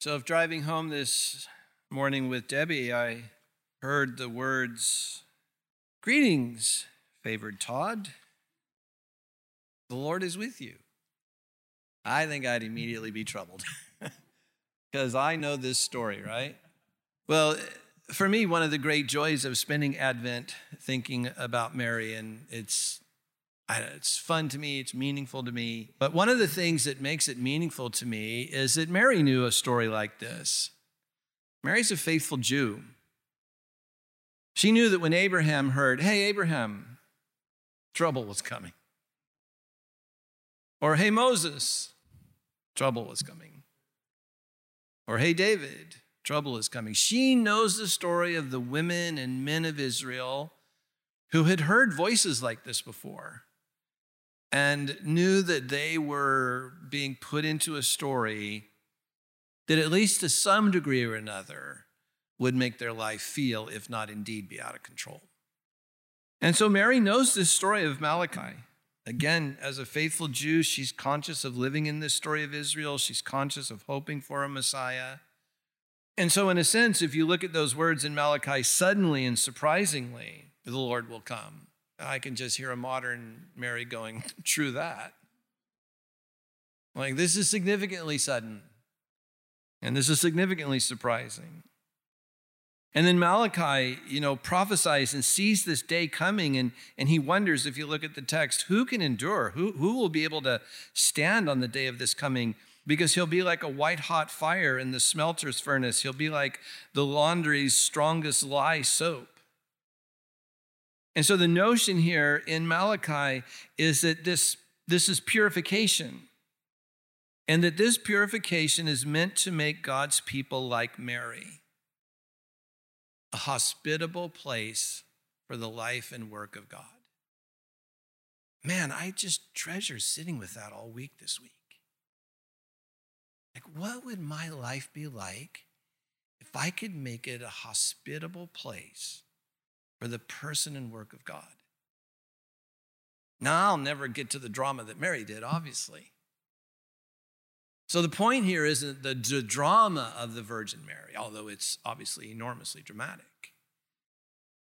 So, if driving home this morning with Debbie, I heard the words, Greetings, favored Todd. The Lord is with you. I think I'd immediately be troubled because I know this story, right? Well, for me, one of the great joys of spending Advent thinking about Mary, and it's it's fun to me, it's meaningful to me. But one of the things that makes it meaningful to me is that Mary knew a story like this. Mary's a faithful Jew. She knew that when Abraham heard, hey, Abraham, trouble was coming. Or, hey, Moses, trouble was coming. Or, hey, David, trouble is coming. She knows the story of the women and men of Israel who had heard voices like this before and knew that they were being put into a story that, at least to some degree or another, would make their life feel, if not indeed be out of control. And so Mary knows this story of Malachi. Again, as a faithful Jew, she's conscious of living in this story of Israel. She's conscious of hoping for a Messiah. And so, in a sense, if you look at those words in Malachi, suddenly and surprisingly, the Lord will come. I can just hear a modern Mary going, True that. Like, this is significantly sudden. And this is significantly surprising. And then Malachi, you know, prophesies and sees this day coming, and, and he wonders, if you look at the text, who can endure? Who, who will be able to stand on the day of this coming? Because he'll be like a white hot fire in the smelter's furnace. He'll be like the laundry's strongest lye soap. And so the notion here in Malachi is that this, this is purification. And that this purification is meant to make God's people like Mary, a hospitable place for the life and work of God. Man, I just treasure sitting with that all week this week. Like, what would my life be like if I could make it a hospitable place for the person and work of God. Now, I'll never get to the drama that Mary did, obviously. So the point here isn't the, the drama of the Virgin Mary, although it's obviously enormously dramatic.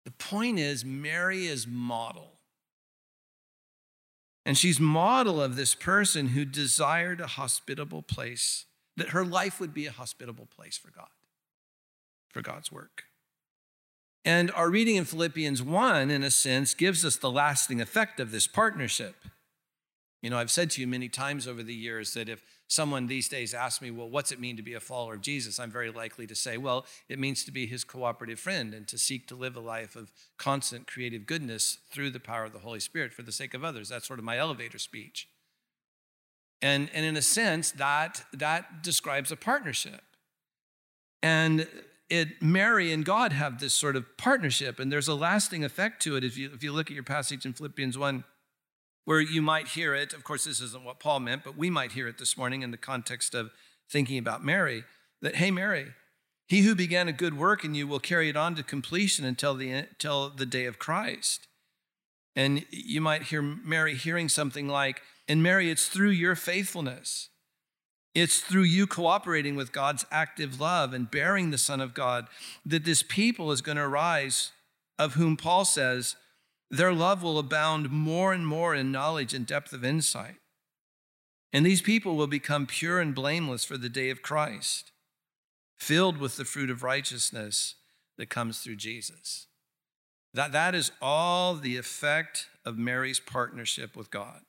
The point is, Mary is model. And she's model of this person who desired a hospitable place, that her life would be a hospitable place for God, for God's work. And our reading in Philippians 1, in a sense, gives us the lasting effect of this partnership. You know, I've said to you many times over the years that if someone these days asks me, well, what's it mean to be a follower of Jesus? I'm very likely to say, well, it means to be his cooperative friend and to seek to live a life of constant creative goodness through the power of the Holy Spirit for the sake of others. That's sort of my elevator speech. And, and in a sense, that, that describes a partnership. And it Mary and God have this sort of partnership, and there's a lasting effect to it. If you if you look at your passage in Philippians 1, where you might hear it, of course, this isn't what Paul meant, but we might hear it this morning in the context of thinking about Mary, that hey, Mary, he who began a good work in you will carry it on to completion until the until the day of Christ. And you might hear Mary hearing something like, and Mary, it's through your faithfulness it's through you cooperating with God's active love and bearing the Son of God that this people is going to arise, of whom Paul says, their love will abound more and more in knowledge and depth of insight. And these people will become pure and blameless for the day of Christ, filled with the fruit of righteousness that comes through Jesus. That, that is all the effect of Mary's partnership with God,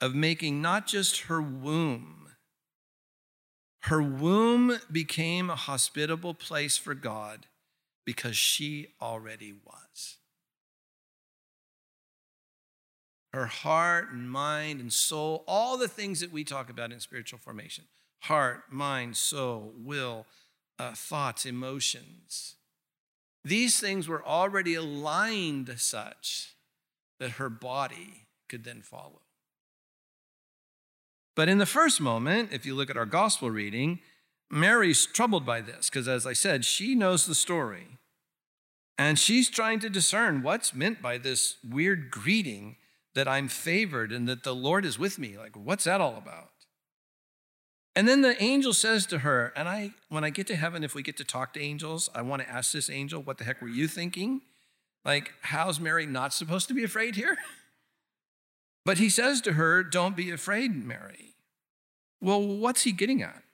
of making not just her womb her womb became a hospitable place for God because she already was. Her heart and mind and soul, all the things that we talk about in spiritual formation heart, mind, soul, will, uh, thoughts, emotions. These things were already aligned such that her body could then follow. But in the first moment, if you look at our gospel reading, Mary's troubled by this because, as I said, she knows the story. And she's trying to discern what's meant by this weird greeting that I'm favored and that the Lord is with me. Like, what's that all about? And then the angel says to her, and I, when I get to heaven, if we get to talk to angels, I want to ask this angel, what the heck were you thinking? Like, how's Mary not supposed to be afraid here? But he says to her, Don't be afraid, Mary. Well, what's he getting at?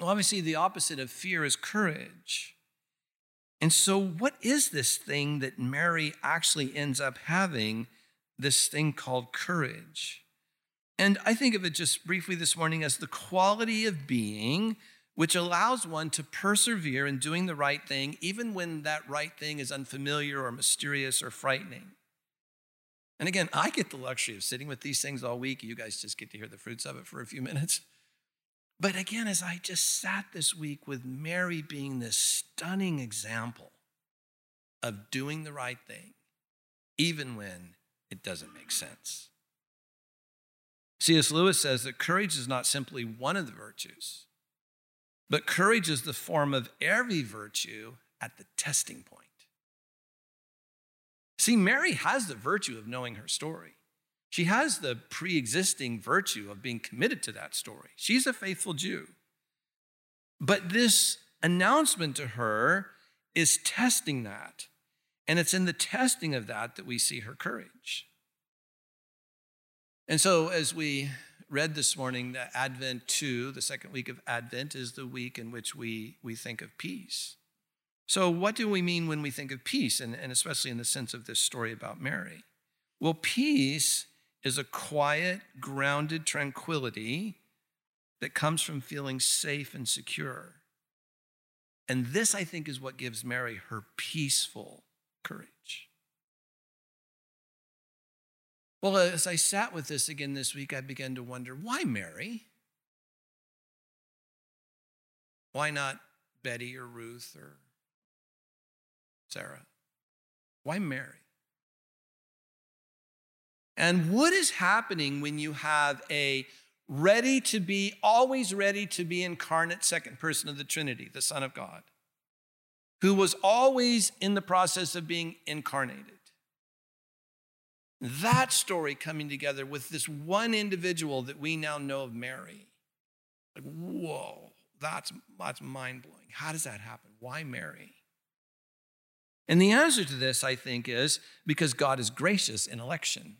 Well, obviously, the opposite of fear is courage. And so, what is this thing that Mary actually ends up having, this thing called courage? And I think of it just briefly this morning as the quality of being which allows one to persevere in doing the right thing, even when that right thing is unfamiliar or mysterious or frightening. And again, I get the luxury of sitting with these things all week. You guys just get to hear the fruits of it for a few minutes. But again, as I just sat this week with Mary being this stunning example of doing the right thing, even when it doesn't make sense. C.S. Lewis says that courage is not simply one of the virtues, but courage is the form of every virtue at the testing point. See, Mary has the virtue of knowing her story. She has the pre existing virtue of being committed to that story. She's a faithful Jew. But this announcement to her is testing that. And it's in the testing of that that we see her courage. And so, as we read this morning, that Advent 2, the second week of Advent, is the week in which we, we think of peace. So, what do we mean when we think of peace, and, and especially in the sense of this story about Mary? Well, peace is a quiet, grounded tranquility that comes from feeling safe and secure. And this, I think, is what gives Mary her peaceful courage. Well, as I sat with this again this week, I began to wonder why Mary? Why not Betty or Ruth or Sarah? Why Mary? And what is happening when you have a ready to be, always ready to be incarnate second person of the Trinity, the Son of God, who was always in the process of being incarnated? That story coming together with this one individual that we now know of Mary. Like, whoa, that's, that's mind blowing. How does that happen? Why Mary? And the answer to this, I think, is because God is gracious in election.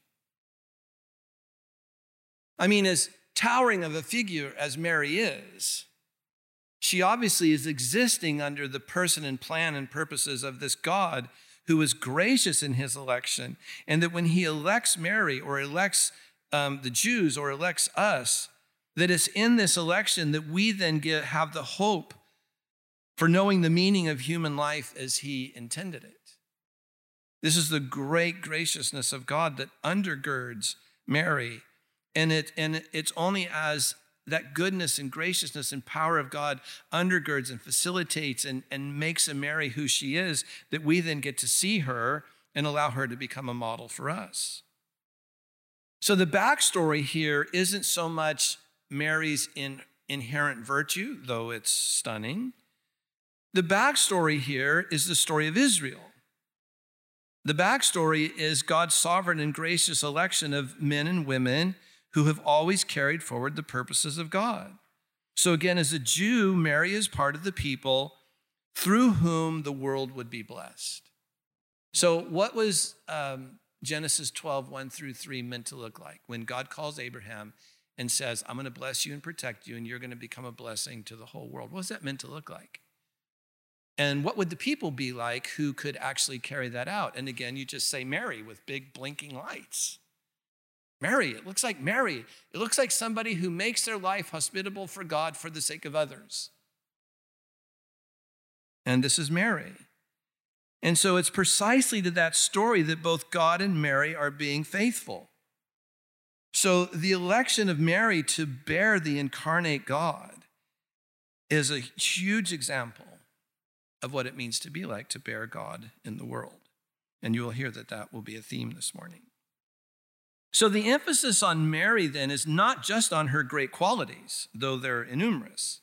I mean, as towering of a figure as Mary is, she obviously is existing under the person and plan and purposes of this God who is gracious in his election. And that when he elects Mary or elects um, the Jews or elects us, that it's in this election that we then get, have the hope for knowing the meaning of human life as He intended it. This is the great graciousness of God that undergirds Mary. And, it, and it's only as that goodness and graciousness and power of God undergirds and facilitates and, and makes a Mary who she is that we then get to see her and allow her to become a model for us. So the backstory here isn't so much Mary's in, inherent virtue, though it's stunning. The backstory here is the story of Israel. The backstory is God's sovereign and gracious election of men and women who have always carried forward the purposes of God. So, again, as a Jew, Mary is part of the people through whom the world would be blessed. So, what was um, Genesis 12, 1 through 3 meant to look like when God calls Abraham and says, I'm going to bless you and protect you, and you're going to become a blessing to the whole world? What was that meant to look like? And what would the people be like who could actually carry that out? And again, you just say Mary with big blinking lights. Mary, it looks like Mary. It looks like somebody who makes their life hospitable for God for the sake of others. And this is Mary. And so it's precisely to that story that both God and Mary are being faithful. So the election of Mary to bear the incarnate God is a huge example of what it means to be like to bear God in the world. And you will hear that that will be a theme this morning. So the emphasis on Mary then is not just on her great qualities, though they're innumerous,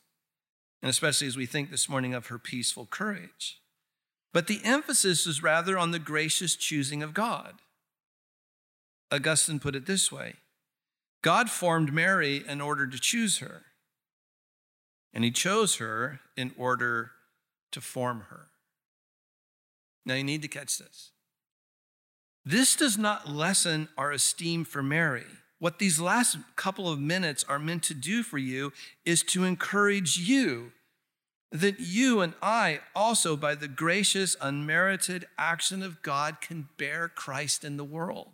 and especially as we think this morning of her peaceful courage. But the emphasis is rather on the gracious choosing of God. Augustine put it this way God formed Mary in order to choose her. And he chose her in order to form her. Now you need to catch this. This does not lessen our esteem for Mary. What these last couple of minutes are meant to do for you is to encourage you that you and I also, by the gracious, unmerited action of God, can bear Christ in the world.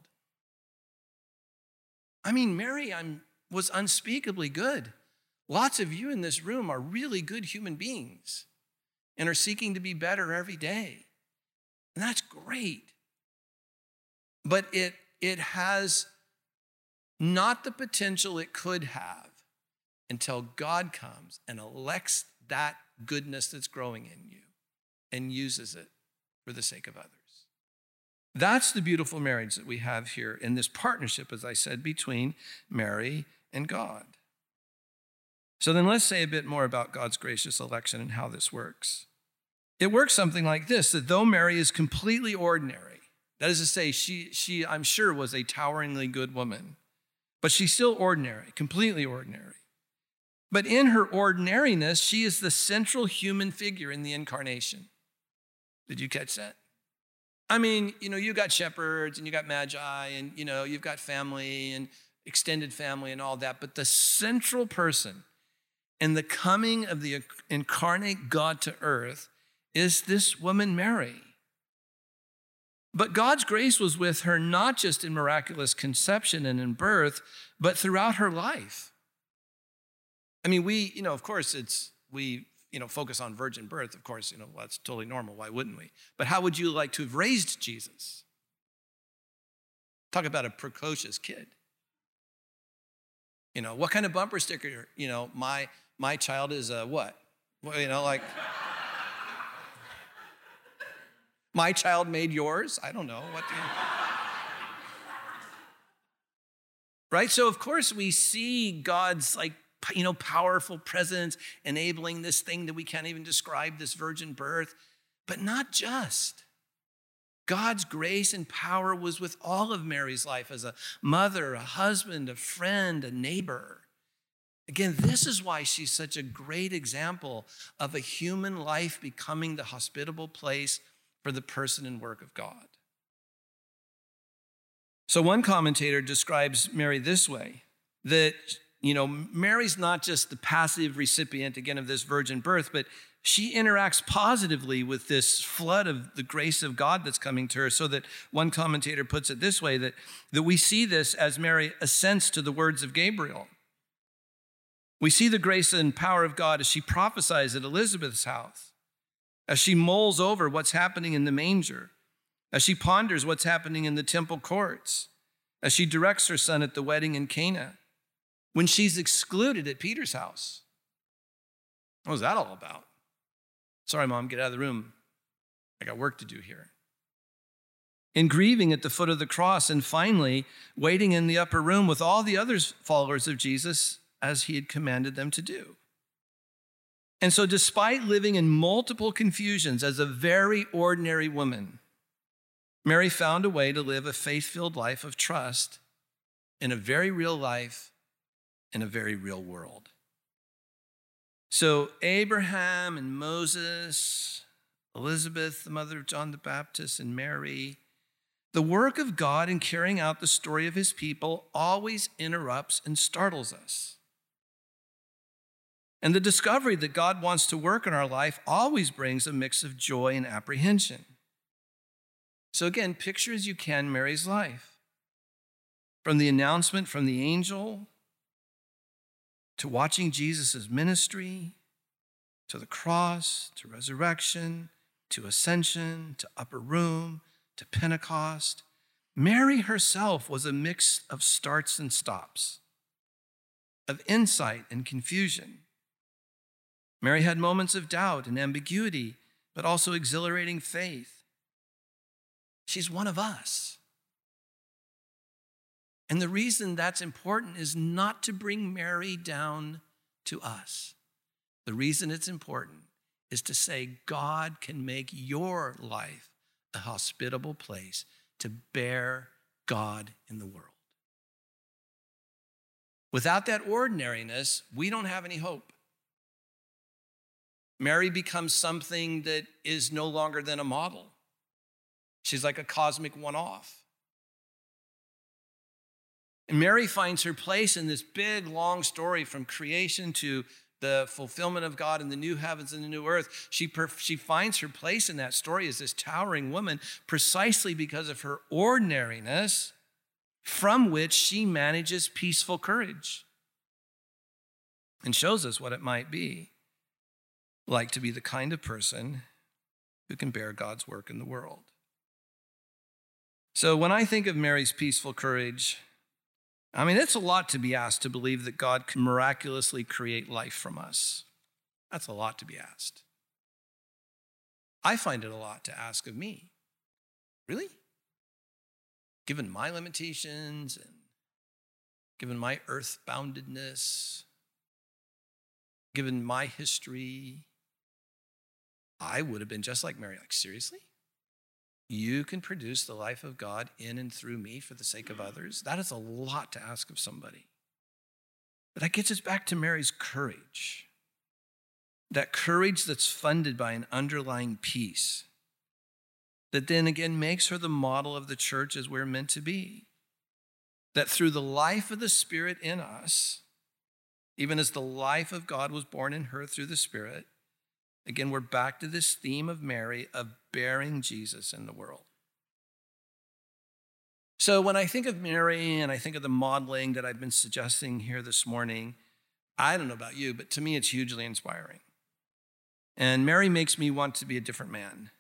I mean, Mary I'm, was unspeakably good. Lots of you in this room are really good human beings and are seeking to be better every day. And that's great. But it, it has not the potential it could have until God comes and elects that goodness that's growing in you and uses it for the sake of others. That's the beautiful marriage that we have here in this partnership, as I said, between Mary and God. So then let's say a bit more about God's gracious election and how this works. It works something like this that though Mary is completely ordinary, that is to say, she, she I'm sure, was a toweringly good woman, but she's still ordinary, completely ordinary. But in her ordinariness, she is the central human figure in the incarnation. Did you catch that? I mean, you know, you got shepherds and you got magi and, you know, you've got family and extended family and all that. But the central person in the coming of the incarnate God to earth is this woman, Mary. But God's grace was with her not just in miraculous conception and in birth, but throughout her life. I mean, we, you know, of course, it's, we, you know, focus on virgin birth. Of course, you know, that's totally normal. Why wouldn't we? But how would you like to have raised Jesus? Talk about a precocious kid. You know, what kind of bumper sticker, you know, my, my child is a what? Well, you know, like, my child made yours? I don't know. What do you... right? So, of course, we see God's like you know, powerful presence enabling this thing that we can't even describe, this virgin birth. But not just. God's grace and power was with all of Mary's life as a mother, a husband, a friend, a neighbor. Again, this is why she's such a great example of a human life becoming the hospitable place for the person and work of God. So, one commentator describes Mary this way that you know, Mary's not just the passive recipient, again, of this virgin birth, but she interacts positively with this flood of the grace of God that's coming to her. So that one commentator puts it this way that, that we see this as Mary assents to the words of Gabriel. We see the grace and power of God as she prophesies at Elizabeth's house, as she mulls over what's happening in the manger, as she ponders what's happening in the temple courts, as she directs her son at the wedding in Cana when she's excluded at Peter's house. What was that all about? Sorry, mom, get out of the room. I got work to do here. In grieving at the foot of the cross, and finally waiting in the upper room with all the other followers of Jesus as he had commanded them to do. And so, despite living in multiple confusions as a very ordinary woman, Mary found a way to live a faith filled life of trust in a very real life in a very real world. So, Abraham and Moses, Elizabeth, the mother of John the Baptist, and Mary, the work of God in carrying out the story of his people always interrupts and startles us. And the discovery that God wants to work in our life always brings a mix of joy and apprehension. So, again, picture as you can Mary's life. From the announcement from the angel to watching Jesus' ministry, to the cross, to resurrection, to ascension, to upper room, to Pentecost. Mary herself was a mix of starts and stops, of insight and confusion. Mary had moments of doubt and ambiguity, but also exhilarating faith. She's one of us. And the reason that's important is not to bring Mary down to us. The reason it's important is to say God can make your life a hospitable place to bear God in the world. Without that ordinariness, we don't have any hope. Mary becomes something that is no longer than a model. She's like a cosmic one off. And Mary finds her place in this big, long story from creation to the fulfillment of God in the new heavens and the new earth. She, perf- she finds her place in that story as this towering woman precisely because of her ordinariness, from which she manages peaceful courage and shows us what it might be like to be the kind of person who can bear God's work in the world. So when I think of Mary's peaceful courage, I mean, it's a lot to be asked to believe that God can miraculously create life from us. That's a lot to be asked. I find it a lot to ask of me. Really? Given my limitations and given my earth boundedness, given my history, I would have been just like Mary. Like, seriously? you can produce the life of God in and through me for the sake of mm. others, that is a lot to ask of somebody. But that gets us back to Mary's courage. That courage that's funded by an underlying peace that then again makes her the model of the church as we're meant to be. That through the life of the Spirit in us, even as the life of God was born in her through the Spirit, Again, we're back to this theme of Mary of bearing Jesus in the world. So when I think of Mary and I think of the modeling that I've been suggesting here this morning, I don't know about you, but to me it's hugely inspiring. And Mary makes me want to be a different man.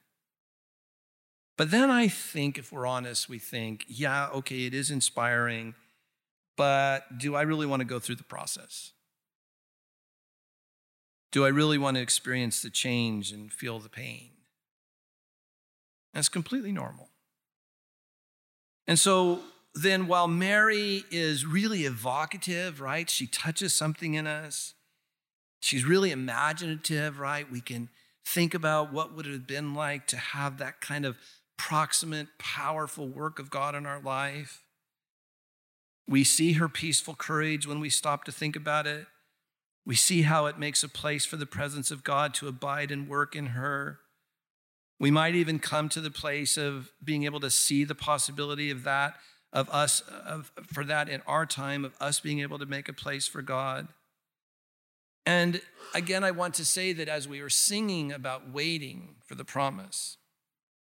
But then I think, if we're honest, we think, yeah, okay, it is inspiring, but do I really want to go through the process? Do I really want to experience the change and feel the pain? That's completely normal. And so then, while Mary is really evocative, right? She touches something in us. She's really imaginative, right? We can think about what would it have been like to have that kind of proximate, powerful work of God in our life. We see her peaceful courage when we stop to think about it. We see how it makes a place for the presence of God to abide and work in her. We might even come to the place of being able to see the possibility of that, of us, of, for that in our time, of us being able to make a place for God. And again, I want to say that as we are singing about waiting for the promise,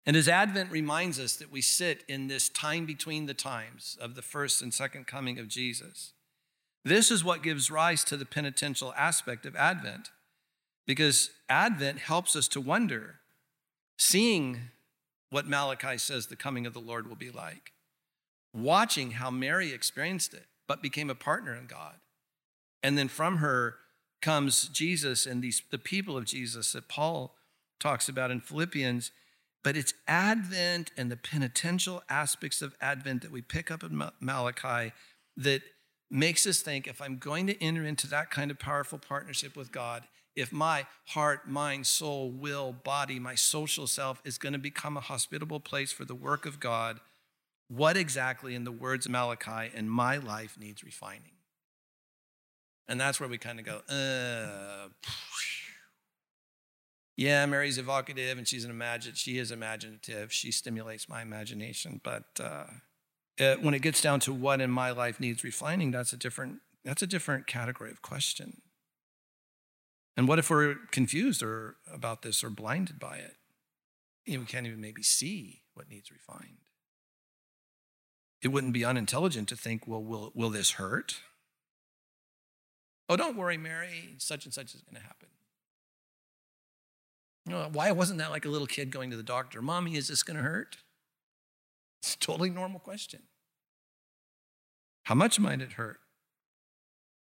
and as Advent reminds us that we sit in this time between the times of the first and second coming of Jesus, this is what gives rise to the penitential aspect of Advent, because Advent helps us to wonder, seeing what Malachi says the coming of the Lord will be like, watching how Mary experienced it, but became a partner in God. And then from her comes Jesus and these, the people of Jesus that Paul talks about in Philippians. But it's Advent and the penitential aspects of Advent that we pick up in Malachi that makes us think if I'm going to enter into that kind of powerful partnership with God, if my heart, mind, soul, will, body, my social self is going to become a hospitable place for the work of God, what exactly, in the words of Malachi, in my life needs refining? And that's where we kind of go, uh, yeah, Mary's evocative and she's an imaginative. She is imaginative. She stimulates my imagination, but uh, uh, when it gets down to what in my life needs refining, that's a different that's a different category of question. And what if we're confused or about this or blinded by it? You know, we can't even maybe see what needs refined. It wouldn't be unintelligent to think, well, will, will this hurt? Oh, don't worry, Mary, such and such is going to happen. Why wasn't that like a little kid going to the doctor? Mommy, is this going to hurt? It's a totally normal question. How much might it hurt?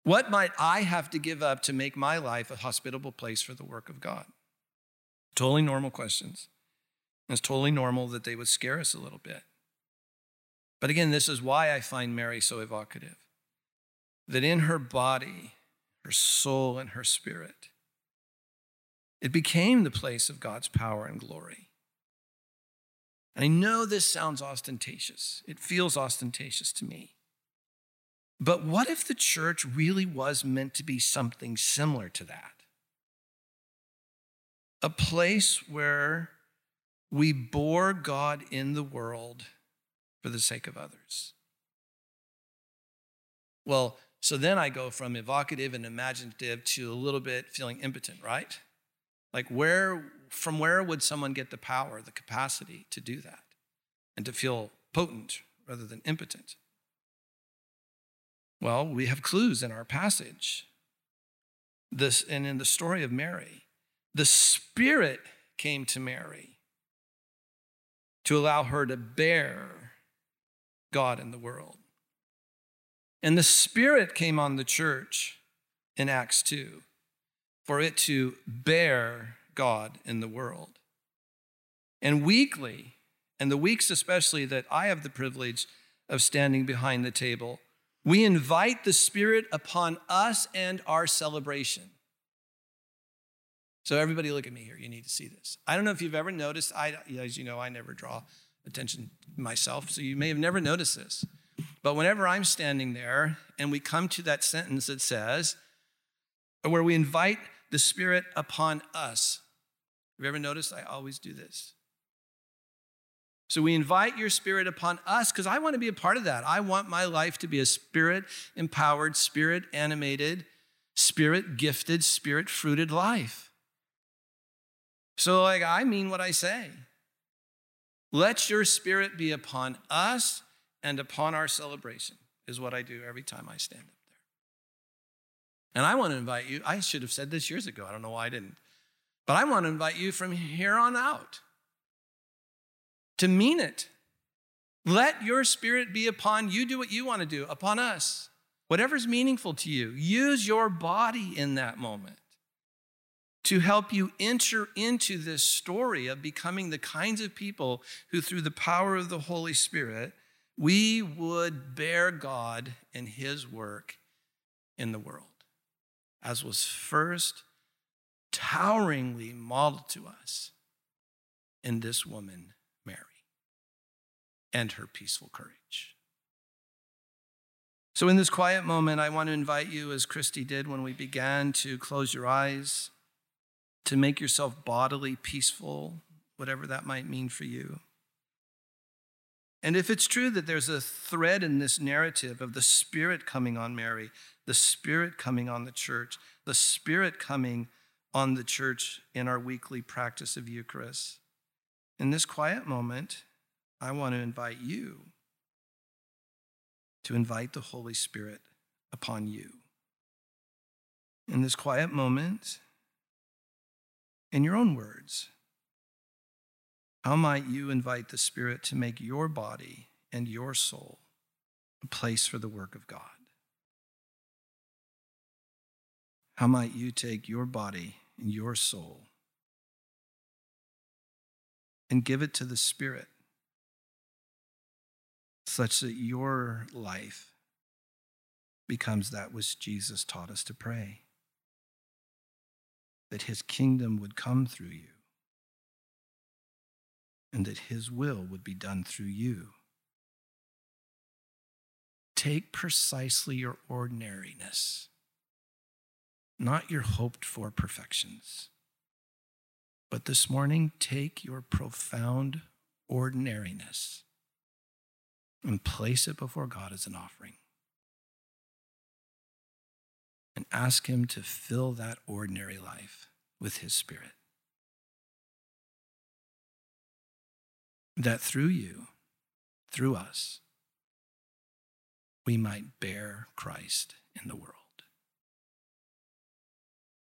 What might I have to give up to make my life a hospitable place for the work of God? Totally normal questions. It's totally normal that they would scare us a little bit. But again, this is why I find Mary so evocative. That in her body, her soul, and her spirit, it became the place of God's power and glory. And I know this sounds ostentatious, it feels ostentatious to me. But what if the church really was meant to be something similar to that? a place where we bore God in the world for the sake of others. Well, so then I go from evocative and imaginative to a little bit feeling impotent, right? Like where from where would someone get the power, the capacity to do that and to feel potent rather than impotent? Well, we have clues in our passage. This and in the story of Mary. The Spirit came to Mary to allow her to bear God in the world. And the Spirit came on the church in Acts 2 for it to bear God in the world. And weekly, and the weeks especially that I have the privilege of standing behind the table, we invite the Spirit upon us and our celebration. So, everybody, look at me here. You need to see this. I don't know if you've ever noticed, I, as you know, I never draw attention myself, so you may have never noticed this. But whenever I'm standing there and we come to that sentence that says, where we invite the Spirit upon us, have you ever noticed I always do this? So we invite your spirit upon us because I want to be a part of that. I want my life to be a spirit empowered, spirit animated, spirit gifted, spirit fruited life. So, like, I mean what I say. Let your spirit be upon us and upon our celebration, is what I do every time I stand up there. And I want to invite you, I should have said this years ago. I don't know why I didn't. But I want to invite you from here on out to mean it. Let your spirit be upon you, do what you want to do, upon us. Whatever's meaningful to you, use your body in that moment to help you enter into this story of becoming the kinds of people who, through the power of the Holy Spirit, we would bear God and His work in the world, as was first toweringly modeled to us in this woman, Mary, and her peaceful courage. So, in this quiet moment, I want to invite you, as Christy did when we began, to close your eyes to make yourself bodily peaceful, whatever that might mean for you. And if it's true that there's a thread in this narrative of the Spirit coming on Mary, the Spirit coming on the church, the Spirit coming on the church in our weekly practice of Eucharist, in this quiet moment, I want to invite you to invite the Holy Spirit upon you. In this quiet moment, in your own words, how might you invite the Spirit to make your body and your soul a place for the work of God? How might you take your body and your soul and give it to the Spirit such that your life becomes that which Jesus taught us to pray? that his kingdom would come through you and that his will would be done through you. Take precisely your ordinariness, not your hoped for perfections. But this morning, take your profound ordinariness and place it before God as an offering and ask Him to fill that ordinary life with His Spirit. That through you, through us, we might bear Christ in the world.